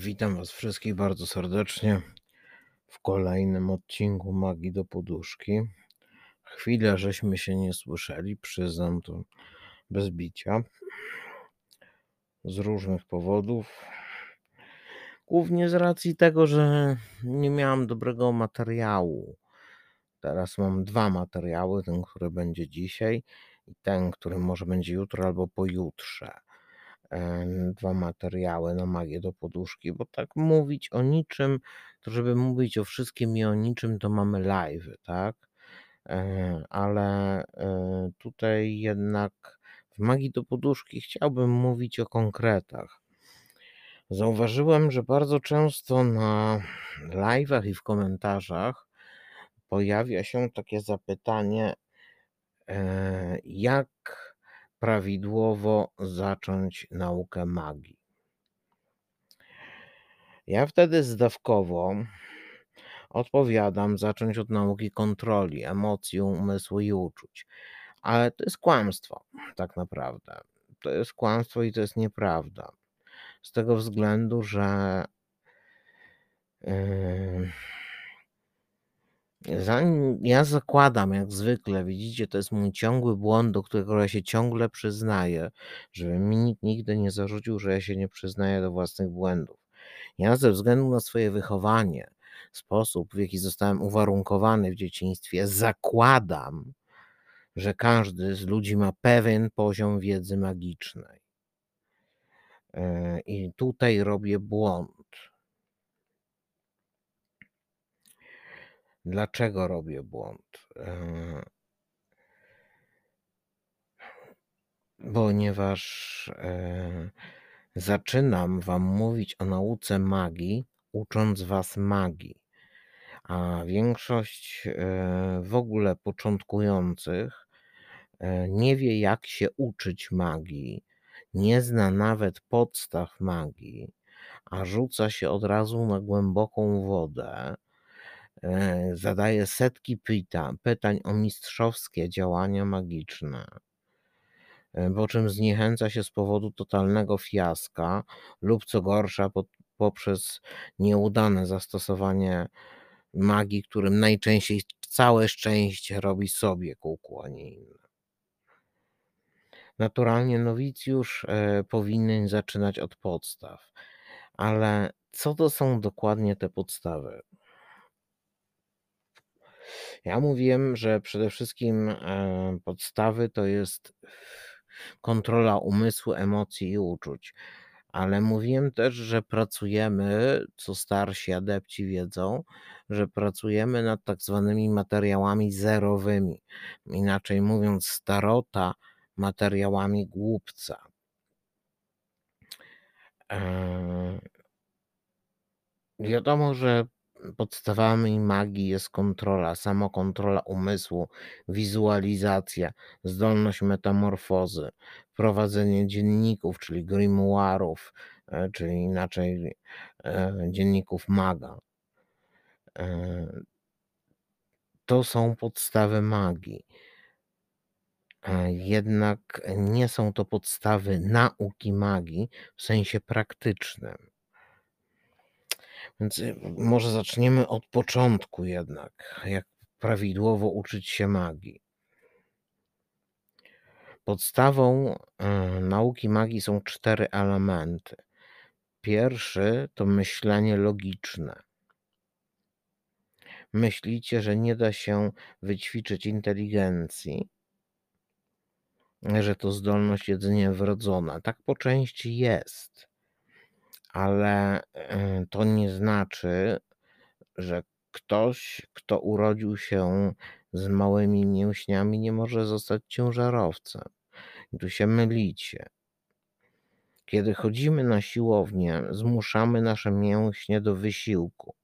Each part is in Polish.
Witam Was wszystkich bardzo serdecznie w kolejnym odcinku Magii do Poduszki. Chwilę żeśmy się nie słyszeli, przyznam to bez bicia. Z różnych powodów. Głównie z racji tego, że nie miałem dobrego materiału. Teraz mam dwa materiały: ten, który będzie dzisiaj, i ten, który może będzie jutro albo pojutrze dwa materiały na magię do poduszki, bo tak mówić o niczym, to żeby mówić o wszystkim i o niczym, to mamy live, tak? E, ale e, tutaj jednak w magii do poduszki chciałbym mówić o konkretach. Zauważyłem, że bardzo często na live'ach i w komentarzach pojawia się takie zapytanie, e, jak prawidłowo zacząć naukę magii. Ja wtedy zdawkowo odpowiadam zacząć od nauki kontroli emocji, umysłu i uczuć. Ale to jest kłamstwo, tak naprawdę. To jest kłamstwo i to jest nieprawda. Z tego względu, że. Yy Zanim ja zakładam, jak zwykle, widzicie, to jest mój ciągły błąd, do którego ja się ciągle przyznaję, żeby mi nikt nigdy nie zarzucił, że ja się nie przyznaję do własnych błędów. Ja ze względu na swoje wychowanie, sposób, w jaki zostałem uwarunkowany w dzieciństwie, zakładam, że każdy z ludzi ma pewien poziom wiedzy magicznej. E, I tutaj robię błąd. Dlaczego robię błąd? Ponieważ zaczynam Wam mówić o nauce magii, ucząc Was magii. A większość w ogóle początkujących nie wie, jak się uczyć magii, nie zna nawet podstaw magii, a rzuca się od razu na głęboką wodę zadaje setki pytań, pytań o mistrzowskie działania magiczne, e, po czym zniechęca się z powodu totalnego fiaska lub co gorsza poprzez nieudane zastosowanie magii, którym najczęściej całe szczęście robi sobie kółku, a nie inne. Naturalnie nowicjusz e, powinien zaczynać od podstaw, ale co to są dokładnie te podstawy? Ja mówiłem, że przede wszystkim e, podstawy to jest kontrola umysłu, emocji i uczuć. Ale mówiłem też, że pracujemy, co starsi adepci wiedzą, że pracujemy nad tak zwanymi materiałami zerowymi. Inaczej mówiąc, starota materiałami głupca. Eee, wiadomo, że Podstawami magii jest kontrola, samokontrola umysłu, wizualizacja, zdolność metamorfozy, prowadzenie dzienników, czyli grimoirów, e, czyli inaczej e, dzienników maga. E, to są podstawy magii. Jednak nie są to podstawy nauki magii w sensie praktycznym. Więc y, może zaczniemy od początku jednak, jak prawidłowo uczyć się magii. Podstawą y, nauki magii są cztery elementy. Pierwszy to myślenie logiczne. Myślicie, że nie da się wyćwiczyć inteligencji, że to zdolność jedynie wrodzona. Tak po części jest ale e, to nie znaczy, że ktoś, kto urodził się z małymi mięśniami, nie może zostać ciężarowcem. I tu się mylicie. Kiedy chodzimy na siłownię, zmuszamy nasze mięśnie do wysiłku.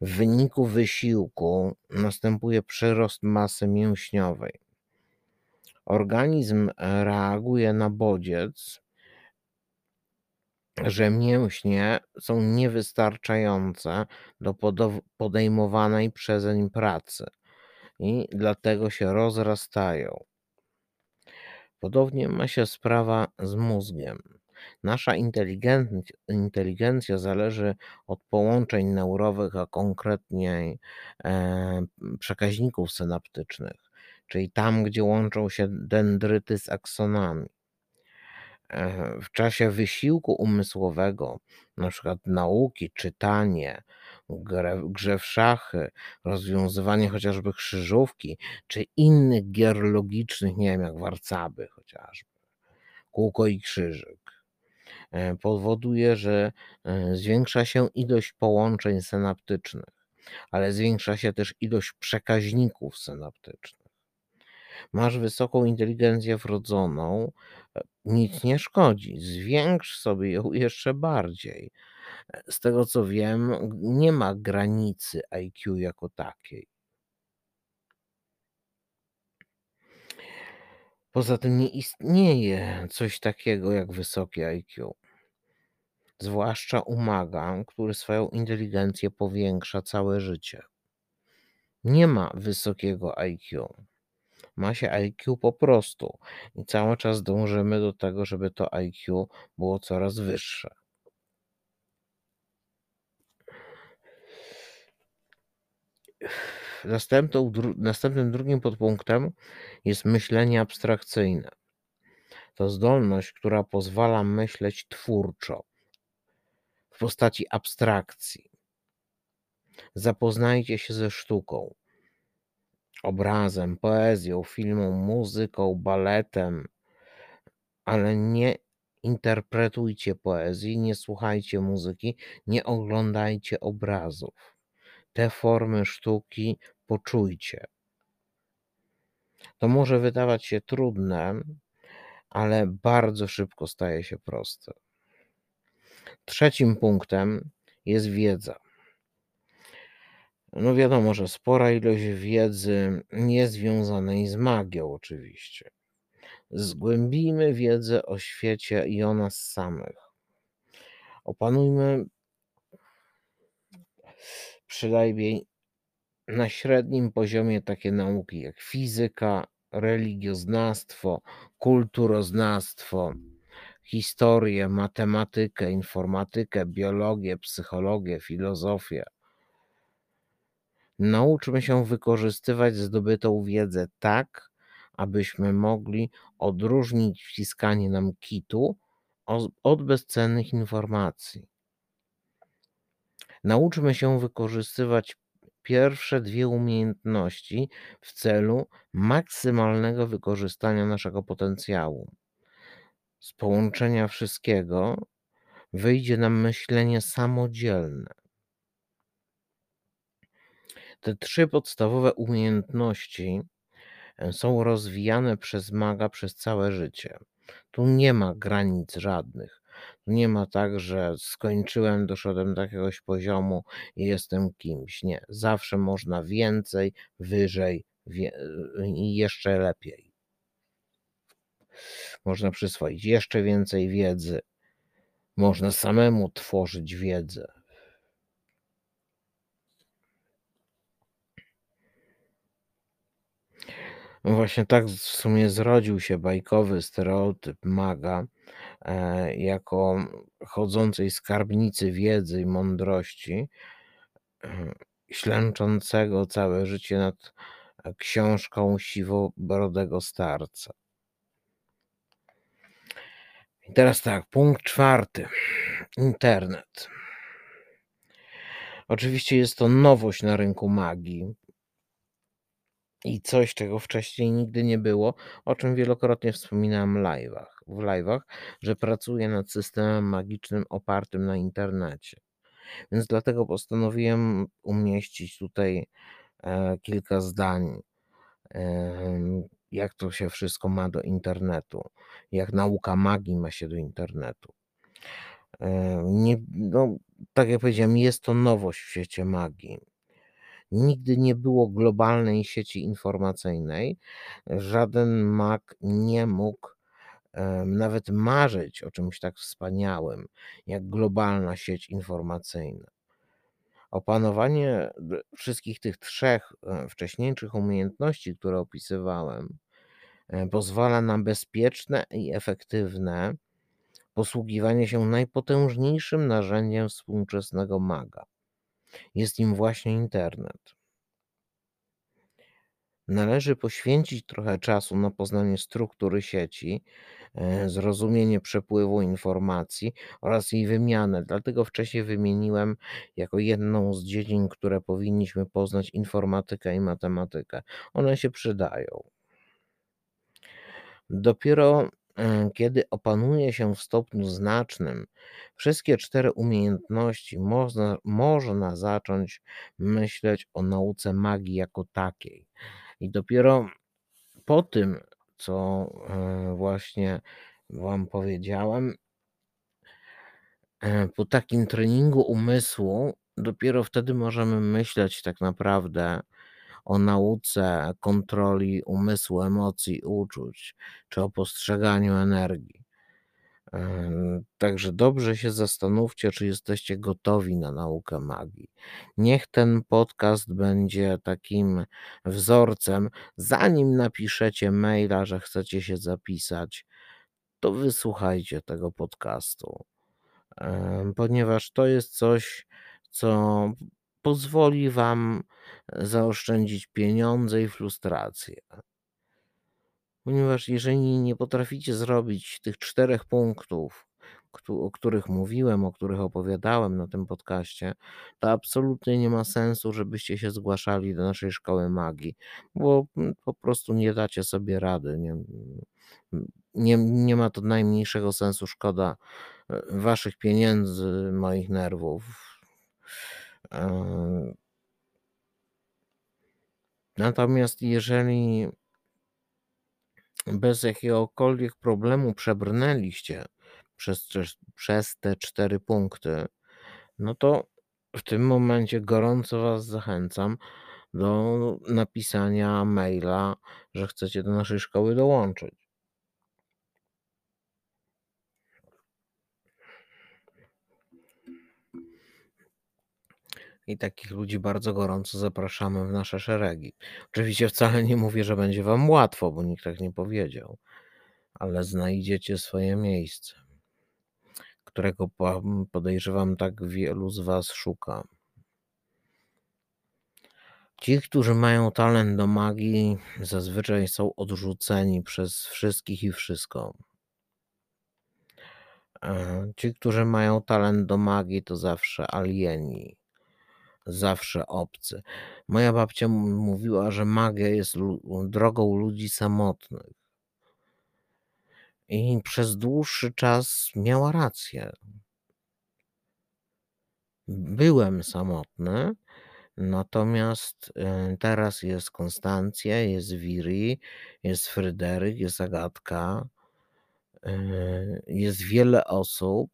W wyniku wysiłku następuje przyrost masy mięśniowej. Organizm reaguje na bodziec, że mięśnie są niewystarczające do podejmowanej przezeń pracy i dlatego się rozrastają. Podobnie ma się sprawa z mózgiem. Nasza inteligenc inteligencja zależy od połączeń neurowych, a konkretniej, e, przekaźników synaptycznych, czyli tam, gdzie łączą się dendryty z aksonami. E, w czasie wysiłku umysłowego, na przykład nauki, czytanie, grę grze w szachy, rozwiązywanie chociażby krzyżówki czy innych gier logicznych, nie wiem, jak warcaby chociażby, kółko i krzyżyk, e, powoduje, że, e, zwiększa się ilość połączeń synaptycznych, ale zwiększa się też ilość przekaźników synaptycznych. Masz wysoką inteligencję wrodzoną, nic nie szkodzi, zwiększ sobie ją jeszcze bardziej. E, z tego co wiem, nie ma granicy IQ jako takiej. Poza tym nie istnieje coś takiego jak wysokie IQ. Zwłaszcza u maga, który swoją inteligencję powiększa całe życie. Nie ma wysokiego IQ. Ma się IQ po prostu i cały czas dążymy do tego, żeby to IQ było coraz wyższe. Następną, dru następnym drugim podpunktem jest myślenie abstrakcyjne. To zdolność, która pozwala myśleć twórczo, w postaci abstrakcji. Zapoznajcie się ze sztuką, obrazem, poezją, filmem, muzyką, baletem, ale nie interpretujcie poezji, nie słuchajcie muzyki, nie oglądajcie obrazów. Te formy sztuki poczujcie. To może wydawać się trudne, ale bardzo szybko staje się proste. Trzecim punktem jest wiedza. No wiadomo, że spora ilość wiedzy niezwiązanej z magią, oczywiście. Zgłębijmy wiedzę o świecie i o nas samych. Opanujmy przynajmniej na średnim poziomie takie nauki jak fizyka, religioznawstwo, kulturoznawstwo, historię, matematykę, informatykę, biologię, psychologię, filozofię. Nauczmy się wykorzystywać zdobytą wiedzę tak, abyśmy mogli odróżnić wciskanie nam kitu od bezcennych informacji. Nauczmy się wykorzystywać pierwsze dwie umiejętności w celu maksymalnego wykorzystania naszego potencjału. Z połączenia wszystkiego wyjdzie nam myślenie samodzielne. Te trzy podstawowe umiejętności e, są rozwijane przez maga przez całe życie. Tu nie ma granic żadnych. Nie ma tak, że skończyłem, doszedłem do jakiegoś poziomu i jestem kimś. Nie. Zawsze można więcej, wyżej wie, i jeszcze lepiej. Można przyswoić jeszcze więcej wiedzy. Można samemu tworzyć wiedzę. No właśnie tak w sumie zrodził się bajkowy stereotyp maga e, jako chodzącej skarbnicy wiedzy i mądrości, e, ślęczącego całe życie nad e, książką siwobrodego starca. I teraz tak, punkt czwarty. Internet. Oczywiście jest to nowość na rynku magii i coś, czego wcześniej nigdy nie było, o czym wielokrotnie wspominałem live'ach, w live'ach, że pracuję nad systemem magicznym opartym na internecie. Więc dlatego postanowiłem umieścić tutaj e, kilka zdań, e, jak to się wszystko ma do internetu, jak nauka magii ma się do internetu. E, nie, no, tak jak powiedziałem, jest to nowość w świecie magii. Nigdy nie było globalnej sieci informacyjnej. Żaden mag nie mógł nawet marzyć o czymś tak wspaniałym, jak globalna sieć informacyjna. Opanowanie wszystkich tych trzech e, wcześniejszych umiejętności, które opisywałem, e, pozwala na bezpieczne i efektywne posługiwanie się najpotężniejszym narzędziem współczesnego maga. Jest nim właśnie internet. Należy poświęcić trochę czasu na poznanie struktury sieci, e, zrozumienie przepływu informacji oraz jej wymianę. Dlatego wcześniej wymieniłem jako jedną z dziedzin, które powinniśmy poznać informatykę i matematykę. One się przydają. Dopiero kiedy opanuje się w stopniu znacznym wszystkie cztery umiejętności, można, można zacząć myśleć o nauce magii jako takiej. I dopiero po tym, co e, właśnie Wam powiedziałem, e, po takim treningu umysłu, dopiero wtedy możemy myśleć tak naprawdę o nauce kontroli umysłu, emocji, uczuć, czy o postrzeganiu energii. Także dobrze się zastanówcie, czy jesteście gotowi na naukę magii. Niech ten podcast będzie takim wzorcem. Zanim napiszecie maila, że chcecie się zapisać, to wysłuchajcie tego podcastu, ponieważ to jest coś, co pozwoli Wam zaoszczędzić pieniądze i frustrację. Ponieważ jeżeli nie potraficie zrobić tych czterech punktów, o których mówiłem, o których opowiadałem na tym podcaście, to absolutnie nie ma sensu, żebyście się zgłaszali do naszej szkoły magii, bo mm, po prostu nie dacie sobie rady. Nie, mm, nie, nie ma to najmniejszego sensu. Szkoda e, waszych pieniędzy, moich nerwów. Natomiast jeżeli bez jakiegokolwiek problemu przebrnęliście przez, przez te cztery punkty, no to w tym momencie gorąco Was zachęcam do napisania maila, że chcecie do naszej szkoły dołączyć. I takich ludzi bardzo gorąco zapraszamy w nasze szeregi. Oczywiście wcale nie mówię, że będzie Wam łatwo, bo nikt tak nie powiedział, ale znajdziecie swoje miejsce, którego podejrzewam tak wielu z Was szuka. Ci, którzy mają talent do magii, zazwyczaj są odrzuceni przez wszystkich i wszystko. E, ci, którzy mają talent do magii, to zawsze alieni zawsze obcy. Moja babcia mówiła, że magia jest drogą ludzi samotnych. I przez dłuższy czas miała rację. Byłem samotny, natomiast y, teraz jest Konstancja, jest Wiri, jest Fryderyk, jest Agatka, y, jest wiele osób,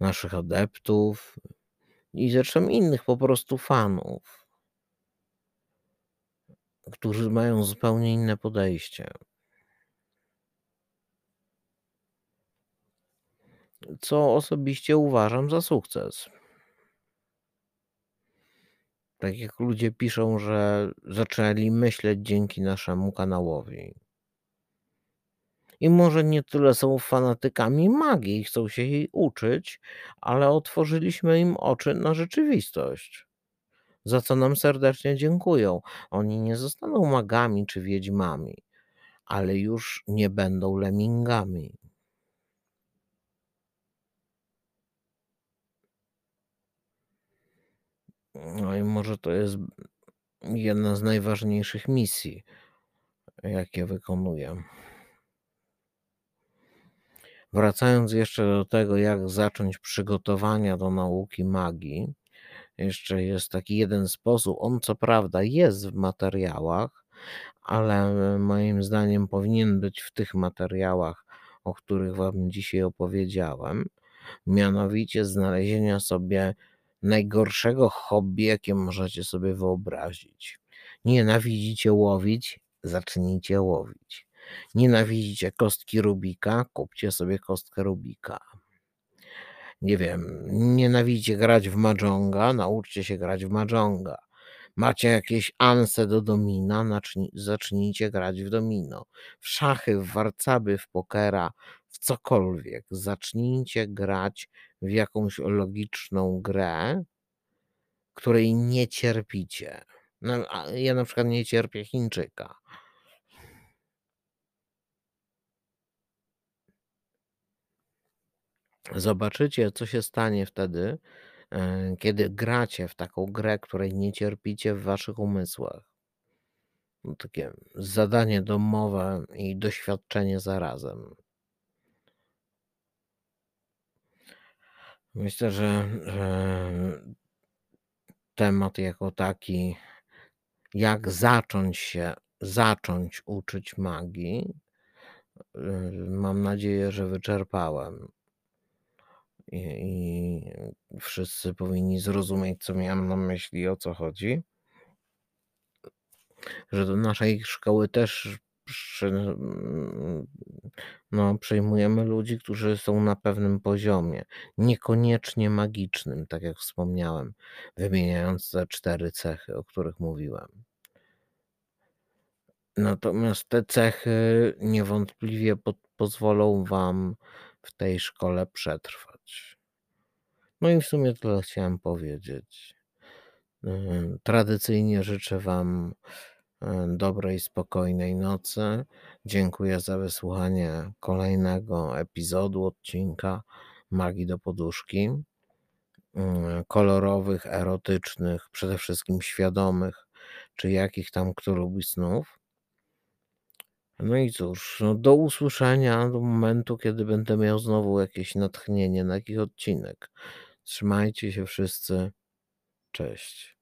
naszych adeptów, i zresztą innych po prostu fanów, którzy mają zupełnie inne podejście. Co osobiście uważam za sukces. Tak jak ludzie piszą, że zaczęli myśleć dzięki naszemu kanałowi. I może nie tyle są fanatykami magii chcą się jej uczyć, ale otworzyliśmy im oczy na rzeczywistość. Za co nam serdecznie dziękują. Oni nie zostaną magami czy wiedźmami, ale już nie będą lemingami. No i może to jest jedna z najważniejszych misji, jakie wykonuję. Wracając jeszcze do tego, jak zacząć przygotowania do nauki magii, jeszcze jest taki jeden sposób. On co prawda jest w materiałach, ale moim zdaniem powinien być w tych materiałach, o których Wam dzisiaj opowiedziałem. Mianowicie znalezienia sobie najgorszego hobby, jakie możecie sobie wyobrazić. Nienawidzicie łowić, zacznijcie łowić. Nienawidzicie kostki Rubika? Kupcie sobie kostkę Rubika. Nie wiem, nienawidzicie grać w Majonga? Nauczcie się grać w Majonga. Macie jakieś anse do domina? Zacznijcie grać w domino. W szachy, w warcaby, w pokera, w cokolwiek. Zacznijcie grać w jakąś logiczną grę, której nie cierpicie. No, ja na przykład nie cierpię Chińczyka. Zobaczycie, co się stanie wtedy, e, kiedy gracie w taką grę, której nie cierpicie w waszych umysłach. No, takie zadanie domowe i doświadczenie zarazem. Myślę, że, że temat jako taki, jak zacząć się, zacząć uczyć magii, y, mam nadzieję, że wyczerpałem. I, wszyscy powinni zrozumieć, co miałem na myśli o co chodzi. Że do naszej szkoły też przy, no, przyjmujemy ludzi, którzy są na pewnym poziomie, niekoniecznie magicznym, tak jak wspomniałem, wymieniając te cztery cechy, o których mówiłem. Natomiast te cechy niewątpliwie po, pozwolą Wam w tej szkole przetrwać. No i w sumie tyle chciałem powiedzieć. Yy, tradycyjnie życzę Wam E, dobrej, spokojnej nocy. Dziękuję za wysłuchanie kolejnego epizodu, odcinka Magii do Poduszki. Mm, kolorowych, erotycznych, przede wszystkim świadomych, czy jakich tam kto lubi snów. No i cóż, no do usłyszenia do momentu, kiedy będę miał znowu jakieś natchnienie na jakiś odcinek. Trzymajcie się wszyscy. Cześć.